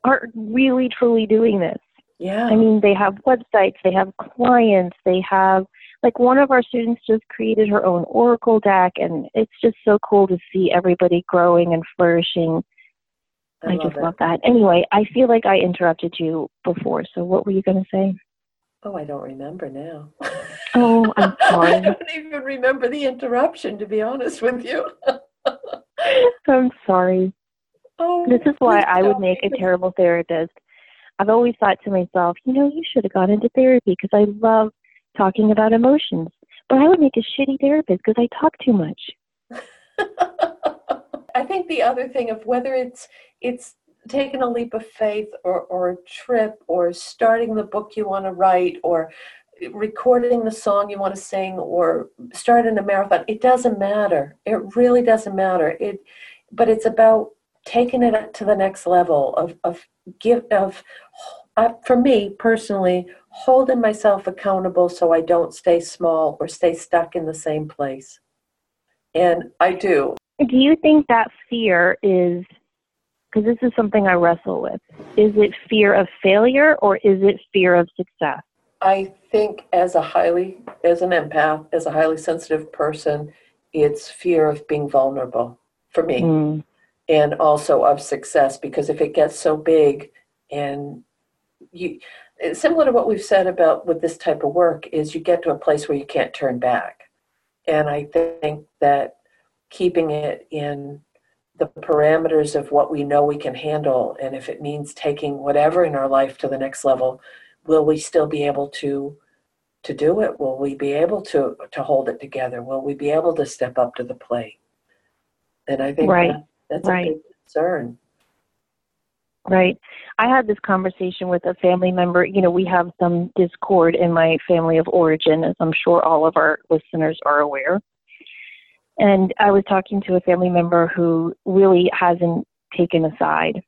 are really, truly doing this. Yeah. I mean, they have websites, they have clients, they have like one of our students just created her own oracle deck and it's just so cool to see everybody growing and flourishing. I, I just it. love that. Anyway i feel like i interrupted you before so what were you going to say? Oh i don't remember now. Oh i'm sorry. I don't even remember the interruption to be honest with you. I'm sorry. Oh this is why i would make a terrible therapist i've always thought to myself you know you should have gone into therapy because i love talking about emotions. But I would make a shitty therapist because I talk too much. I think the other thing of whether it's it's taking a leap of faith or, or a trip or starting the book you want to write or recording the song you want to sing or starting a marathon it doesn't matter it really doesn't matter it but it's about taking it to the next level of of give of uh, for me personally holding myself accountable so I don't stay small or stay stuck in the same place. And I do. Do you think that fear is, because this is something I wrestle with, is it fear of failure or is it fear of success? I think as a highly, as an empath, as a highly sensitive person, it's fear of being vulnerable for me. Mm. And also of success because if it gets so big and you similar to what we've said about with this type of work is you get to a place where you can't turn back. And i think that keeping it in the parameters of what we know we can handle and if it means taking whatever in our life to the next level will we still be able to to do it? Will we be able to to hold it together? Will we be able to step up to the plate? And i think right. that, that's right. a big concern Right. I had this conversation with a family member. You know, we have some discord in my family of origin, as I'm sure all of our listeners are aware. And I was talking to a family member who really hasn't taken a side.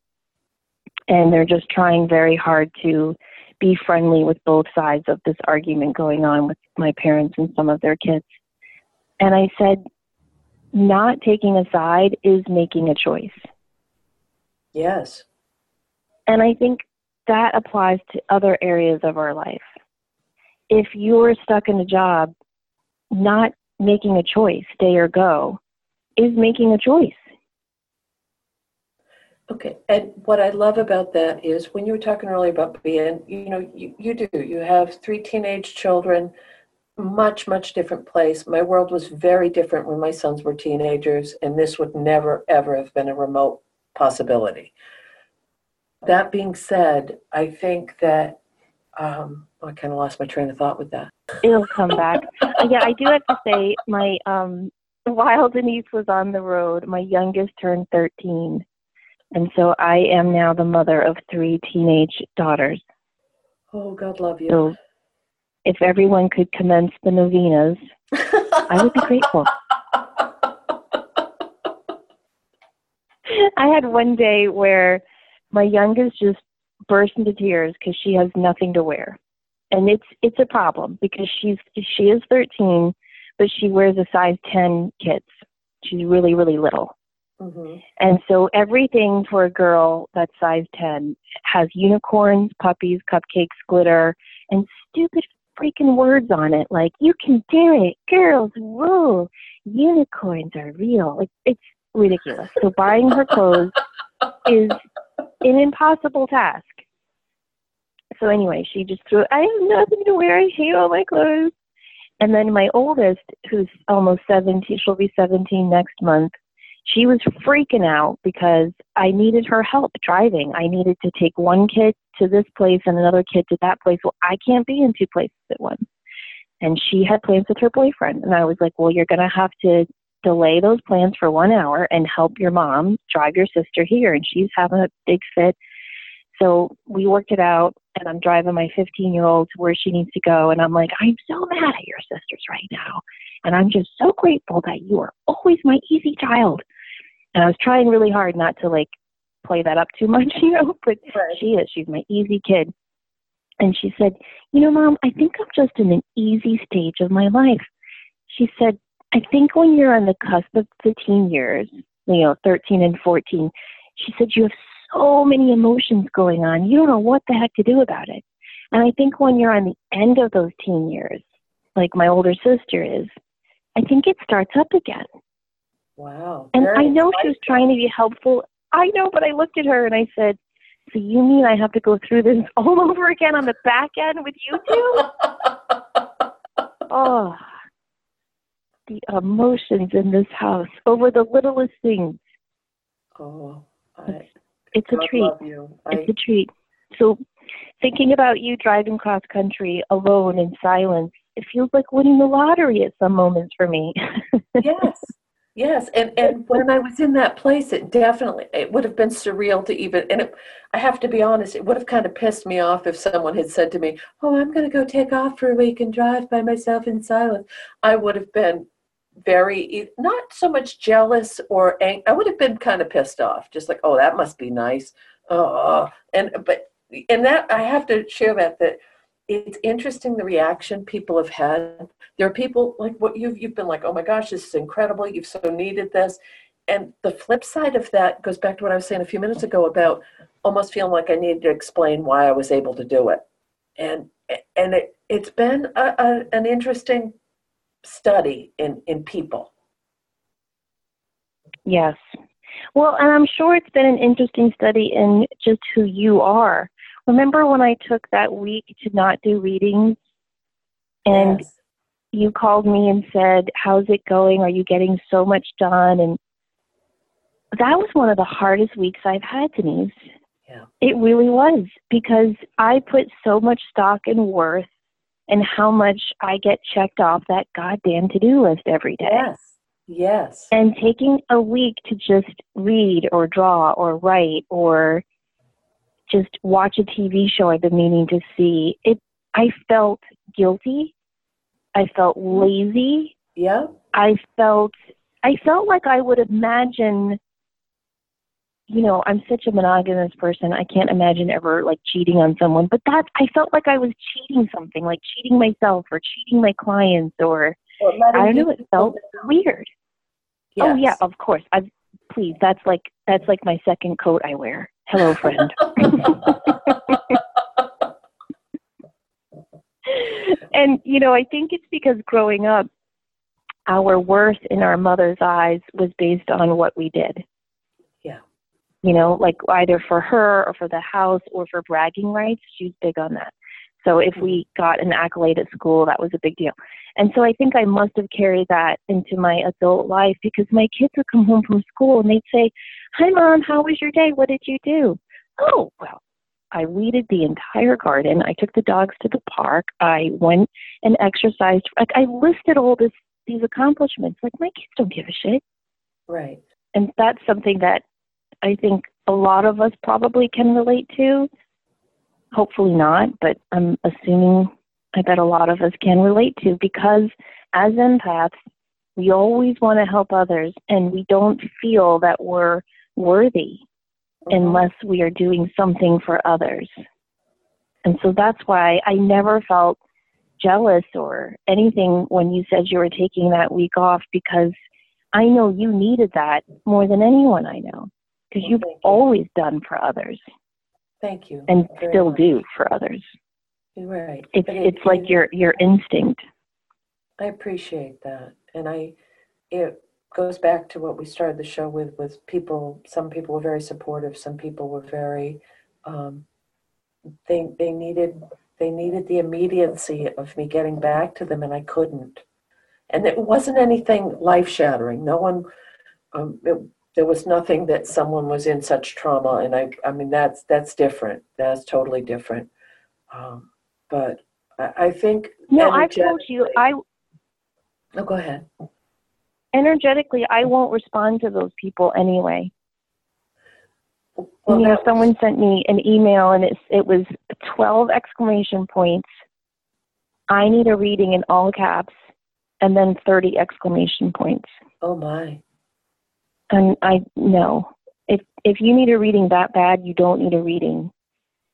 And they're just trying very hard to be friendly with both sides of this argument going on with my parents and some of their kids. And I said, not taking a side is making a choice. Yes. And I think that applies to other areas of our life. If you're stuck in a job, not making a choice, stay or go, is making a choice. Okay, and what I love about that is when you were talking earlier about being, you know, you, you do, you have three teenage children, much, much different place. My world was very different when my sons were teenagers, and this would never, ever have been a remote possibility. That being said, I think that um, I kind of lost my train of thought with that. It'll come back. Uh, yeah, I do have to say, my um, while Denise was on the road, my youngest turned 13. And so I am now the mother of three teenage daughters. Oh, God love you. So if everyone could commence the novenas, I would be grateful. I had one day where my youngest just burst into tears because she has nothing to wear, and it's it's a problem because she's she is 13, but she wears a size 10 kits. She's really really little. Mm-hmm. And so everything for a girl that's size 10 has unicorns, puppies, cupcakes, glitter, and stupid freaking words on it like you can do it, girls rule, unicorns are real. Like it's ridiculous. So buying her clothes is an impossible task. So anyway, she just threw, I have nothing to wear. I hate all my clothes. And then my oldest, who's almost 17, she'll be 17 next month, she was freaking out because I needed her help driving. I needed to take one kid to this place and another kid to that place. Well, I can't be in two places at once. And she had plans with her boyfriend. And I was like, well, you're going to have to delay those plans for one hour and help your mom drive your sister here. And she's having a big fit. So we worked it out, and I'm driving my 15 year old to where she needs to go. And I'm like, I'm so mad at your sisters right now. And I'm just so grateful that you are always my easy child. And I was trying really hard not to like play that up too much, you know, but right. she is. She's my easy kid. And she said, You know, mom, I think I'm just in an easy stage of my life. She said, I think when you're on the cusp of the teen years, you know, 13 and 14, she said you have so many emotions going on. You don't know what the heck to do about it. And I think when you're on the end of those teen years, like my older sister is, I think it starts up again. Wow. And I know she was trying to be helpful. I know, but I looked at her and I said, So you mean I have to go through this all over again on the back end with you two? oh, the emotions in this house over the littlest things. Oh, I, it's, it's a treat. I, it's a treat. So, thinking about you driving cross country alone in silence, it feels like winning the lottery at some moments for me. yes, yes, and and when I was in that place, it definitely it would have been surreal to even. And it, I have to be honest, it would have kind of pissed me off if someone had said to me, "Oh, I'm going to go take off for a week and drive by myself in silence." I would have been very not so much jealous or ang- I would have been kind of pissed off, just like, oh, that must be nice. Oh, and but and that I have to share that that it's interesting the reaction people have had. There are people like what you've you've been like, oh my gosh, this is incredible. You've so needed this. And the flip side of that goes back to what I was saying a few minutes ago about almost feeling like I needed to explain why I was able to do it. And and it, it's been a, a, an interesting study in, in people. Yes. Well, and I'm sure it's been an interesting study in just who you are. Remember when I took that week to not do readings and yes. you called me and said, How's it going? Are you getting so much done? And that was one of the hardest weeks I've had, Denise. Yeah. It really was because I put so much stock and worth and how much I get checked off that goddamn to do list every day. Yes. Yes. And taking a week to just read or draw or write or just watch a TV show I've been meaning to see, it I felt guilty. I felt lazy. Yeah. I felt I felt like I would imagine you know, I'm such a monogamous person. I can't imagine ever like cheating on someone. But that I felt like I was cheating something, like cheating myself or cheating my clients or I don't know. It felt weird. Yes. Oh yeah, of course. I've please. That's like that's like my second coat I wear. Hello, friend. and you know, I think it's because growing up, our worth in our mother's eyes was based on what we did Yeah. you know, like either for her or for the house or for bragging rights. She's big on that. So if we got an accolade at school, that was a big deal. And so I think I must have carried that into my adult life because my kids would come home from school and they'd say, Hi, mom, how was your day? What did you do? Oh, well, I weeded the entire garden. I took the dogs to the park. I went and exercised. Like I listed all this these accomplishments. Like my kids don't give a shit. Right. And that's something that I think a lot of us probably can relate to. Hopefully not, but I'm assuming I bet a lot of us can relate to because as empaths, we always want to help others and we don't feel that we're worthy mm-hmm. unless we are doing something for others. And so that's why I never felt jealous or anything when you said you were taking that week off because I know you needed that more than anyone I know because you've always done for others. Thank you. And still much. do for others. You're right. It's it, it's like your your instinct. I appreciate that, and I it goes back to what we started the show with. With people, some people were very supportive. Some people were very. Um, they they needed they needed the immediacy of me getting back to them, and I couldn't. And it wasn't anything life shattering. No one. Um, it, there was nothing that someone was in such trauma and i i mean that's that's different. That's totally different. Um, but I, I, think no i told you i oh go ahead. Energetically i won't respond to those people anyway. Well, you know someone sent me an email and it's it was 12 exclamation points. I need a reading in all caps and then 30 exclamation points. Oh my and I no. If if you need a reading that bad, you don't need a reading.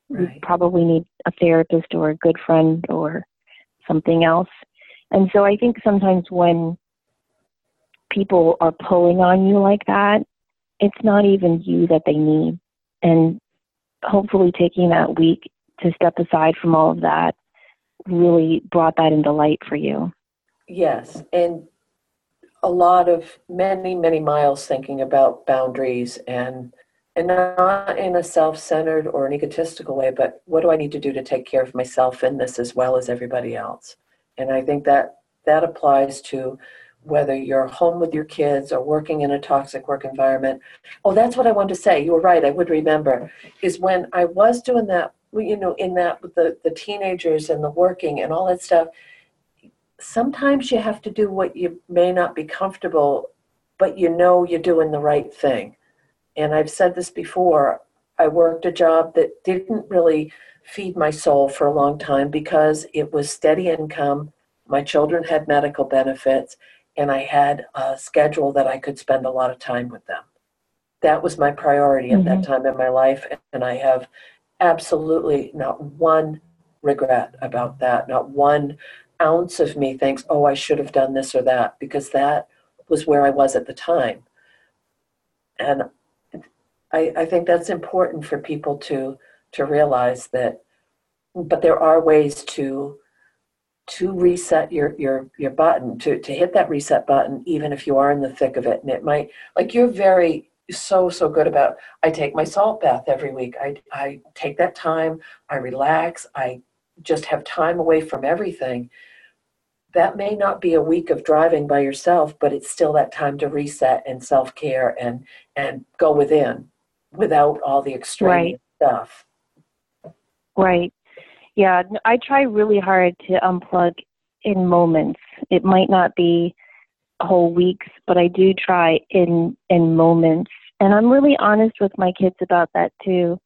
Right. You probably need a therapist or a good friend or something else. And so I think sometimes when people are pulling on you like that, it's not even you that they need. And hopefully taking that week to step aside from all of that really brought that into light for you. Yes, and a lot of many many miles thinking about boundaries and and not in a self-centered or an egotistical way but what do i need to do to take care of myself in this as well as everybody else? And i think that that applies to whether you're home with your kids or working in a toxic work environment. Oh that's what i wanted to say. You were right. I would remember is when i was doing that you know in that with the, the teenagers and the working and all that stuff sometimes you have to do what you may not be comfortable, but you know you're doing the right thing. And I've said this before I worked a job that didn't really feed my soul for a long time because it was steady income. My children had medical benefits, and I had a schedule that I could spend a lot of time with them. That was my priority at mm-hmm. that time in my life, and I have absolutely not one regret about that, not one ounce of me thinks, oh, I should have done this or that, because that was where I was at the time. And I, I think that's important for people to to realize that but there are ways to to reset your your your button to to hit that reset button even if you are in the thick of it and it might like you're very so so good about i take my salt bath every week i i take that time i relax i just have time away from everything, that may not be a week of driving by yourself, but it's still that time to reset and self care and and go within without all the extreme right. stuff. Right. Yeah, I try really hard to unplug in moments. It might not be whole weeks, but I do try in in moments. And I'm really honest with my kids about that too.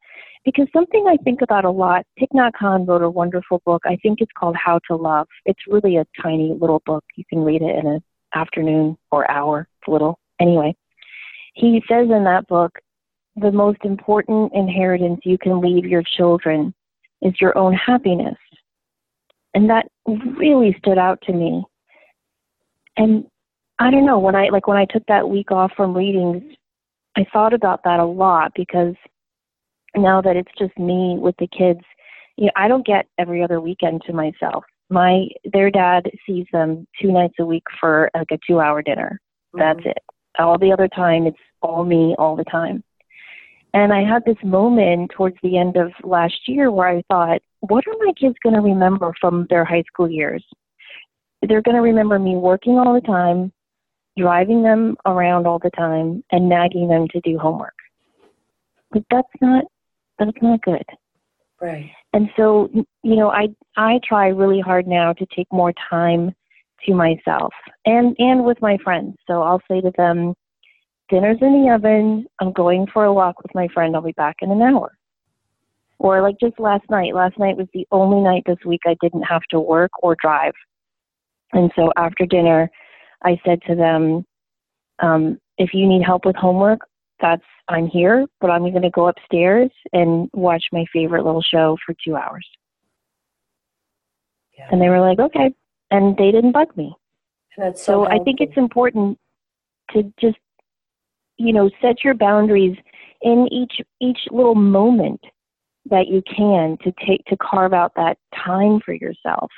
Because something I think about a lot, Thich Nhat Hanh wrote a wonderful book. I think it's called How to Love. It's really a tiny little book. You can read it in an afternoon or hour. It's little. Anyway, he says in that book, the most important inheritance you can leave your children is your own happiness. And that really stood out to me. And I don't know, when I like when I took that week off from readings, I thought about that a lot because now that it's just me with the kids, you know, I don't get every other weekend to myself. My their dad sees them two nights a week for like a two hour dinner. Mm-hmm. That's it. All the other time it's all me all the time. And I had this moment towards the end of last year where I thought, what are my kids going to remember from their high school years? They're going to remember me working all the time, driving them around all the time, and nagging them to do homework. But that's not that's not good. Right. And so, you know, I I try really hard now to take more time to myself and and with my friends. So I'll say to them, dinner's in the oven. I'm going for a walk with my friend. I'll be back in an hour. Or like just last night. Last night was the only night this week I didn't have to work or drive. And so after dinner, I said to them, um, if you need help with homework, that's I'm here, but I'm going to go upstairs and watch my favorite little show for two hours. Yeah. And they were like, okay. And they didn't bug me. so, so I think it's important to just, you know, set your boundaries in each each little moment that you can to take to carve out that time for yourself.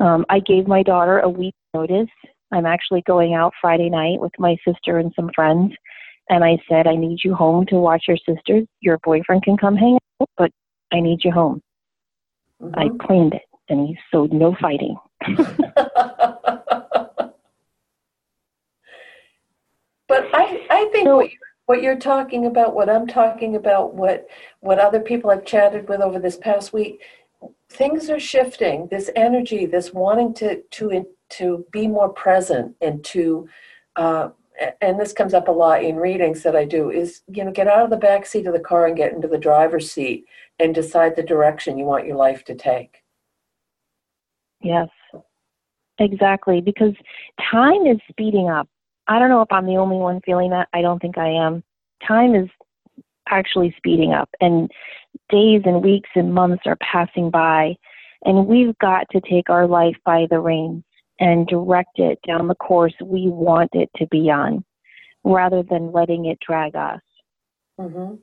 Um, I gave my daughter a week notice. I'm actually going out Friday night with my sister and some friends and I said, I need you home to watch your sisters. Your boyfriend can come hang out, but I need you home. Mm-hmm. I planned it, and he so no fighting. but I, I think so, what, you're, what you're talking about, what I'm talking about, what what other people I've chatted with over this past week, things are shifting. This energy, this wanting to to to be more present and to uh, and this comes up a lot in readings that I do, is you know get out of the back seat of the car and get into the driver's seat and decide the direction you want your life to take. Yes, exactly. Because time is speeding up. I don't know if I'm the only one feeling that. I don't think I am. Time is actually speeding up, and days and weeks and months are passing by, and we've got to take our life by the reins and direct it down the course we want it to be on rather than letting it drag us. Mm-hmm.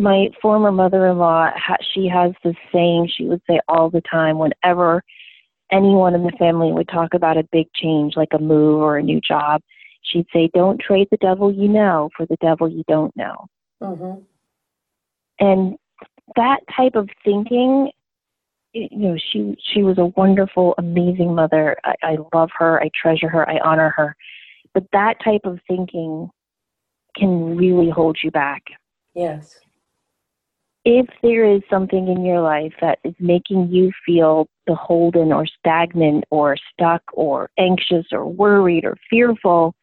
my former mother-in-law, she has this saying she would say all the time whenever anyone in the family would talk about a big change, like a move or a new job. She'd say, "Don't trade the devil you know for the devil you don't know." Mm-hmm. And that type of thinking, you know, she she was a wonderful, amazing mother. I, I love her. I treasure her. I honor her. But that type of thinking can really hold you back. Yes. If there is something in your life that is making you feel beholden or stagnant or stuck or anxious or worried or fearful,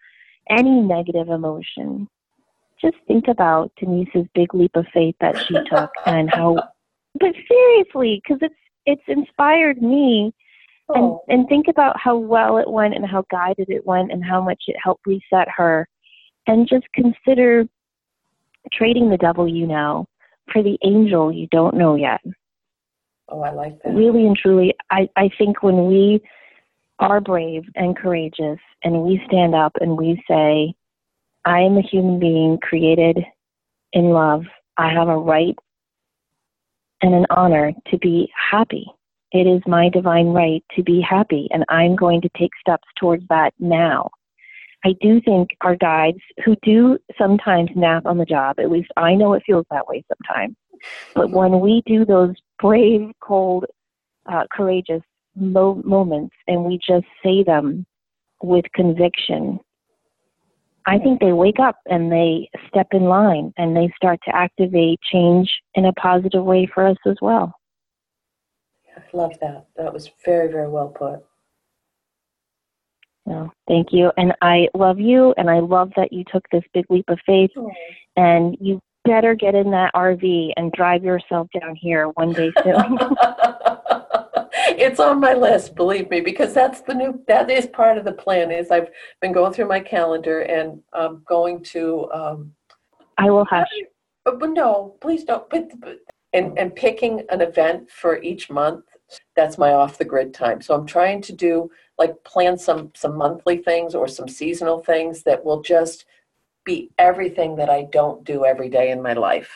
any negative emotion, just think about Denise's big leap of faith that she took and how but seriously, because it's it's inspired me and oh. and think about how well it went and how guided it went and how much it helped reset her and just consider trading the devil you know for the angel you don't know yet. Oh, I like that. Really and truly, I, I think when we are brave and courageous and we stand up and we say, I am a human being created in love, I have a right and an honor to be happy. It is my divine right to be happy, and I'm going to take steps towards that now. I do think our guides who do sometimes nap on the job, at least I know it feels that way sometimes. But when we do those brave, cold, uh, courageous mo- moments and we just say them with conviction, I think they wake up and they step in line and they start to activate change in a positive way for us as well. I love that. That was very, very well put. No, thank you. And I love you, and I love that you took this big leap of faith. Oh. And you better get in that RV and drive yourself down here one day soon. it's on my list, believe me, because that's the new. That is part of the plan. Is I've been going through my calendar and I'm going to. Um, I will hush. But, but no, please don't. But, but and and picking an event for each month. That's my off the grid time. So I'm trying to do like plan some some monthly things or some seasonal things that will just be everything that I don't do every day in my life.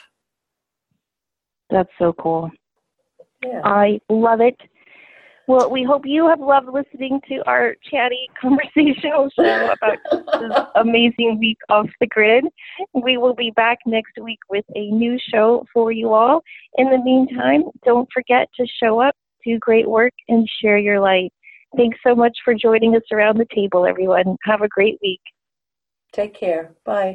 That's so cool. Yeah. I love it. Well, we hope you have loved listening to our chatty conversational show about this amazing week off the grid. We will be back next week with a new show for you all. In the meantime, don't forget to show up, do great work, and share your light. Thanks so much for joining us around the table, everyone. Have a great week. Take care. Bye.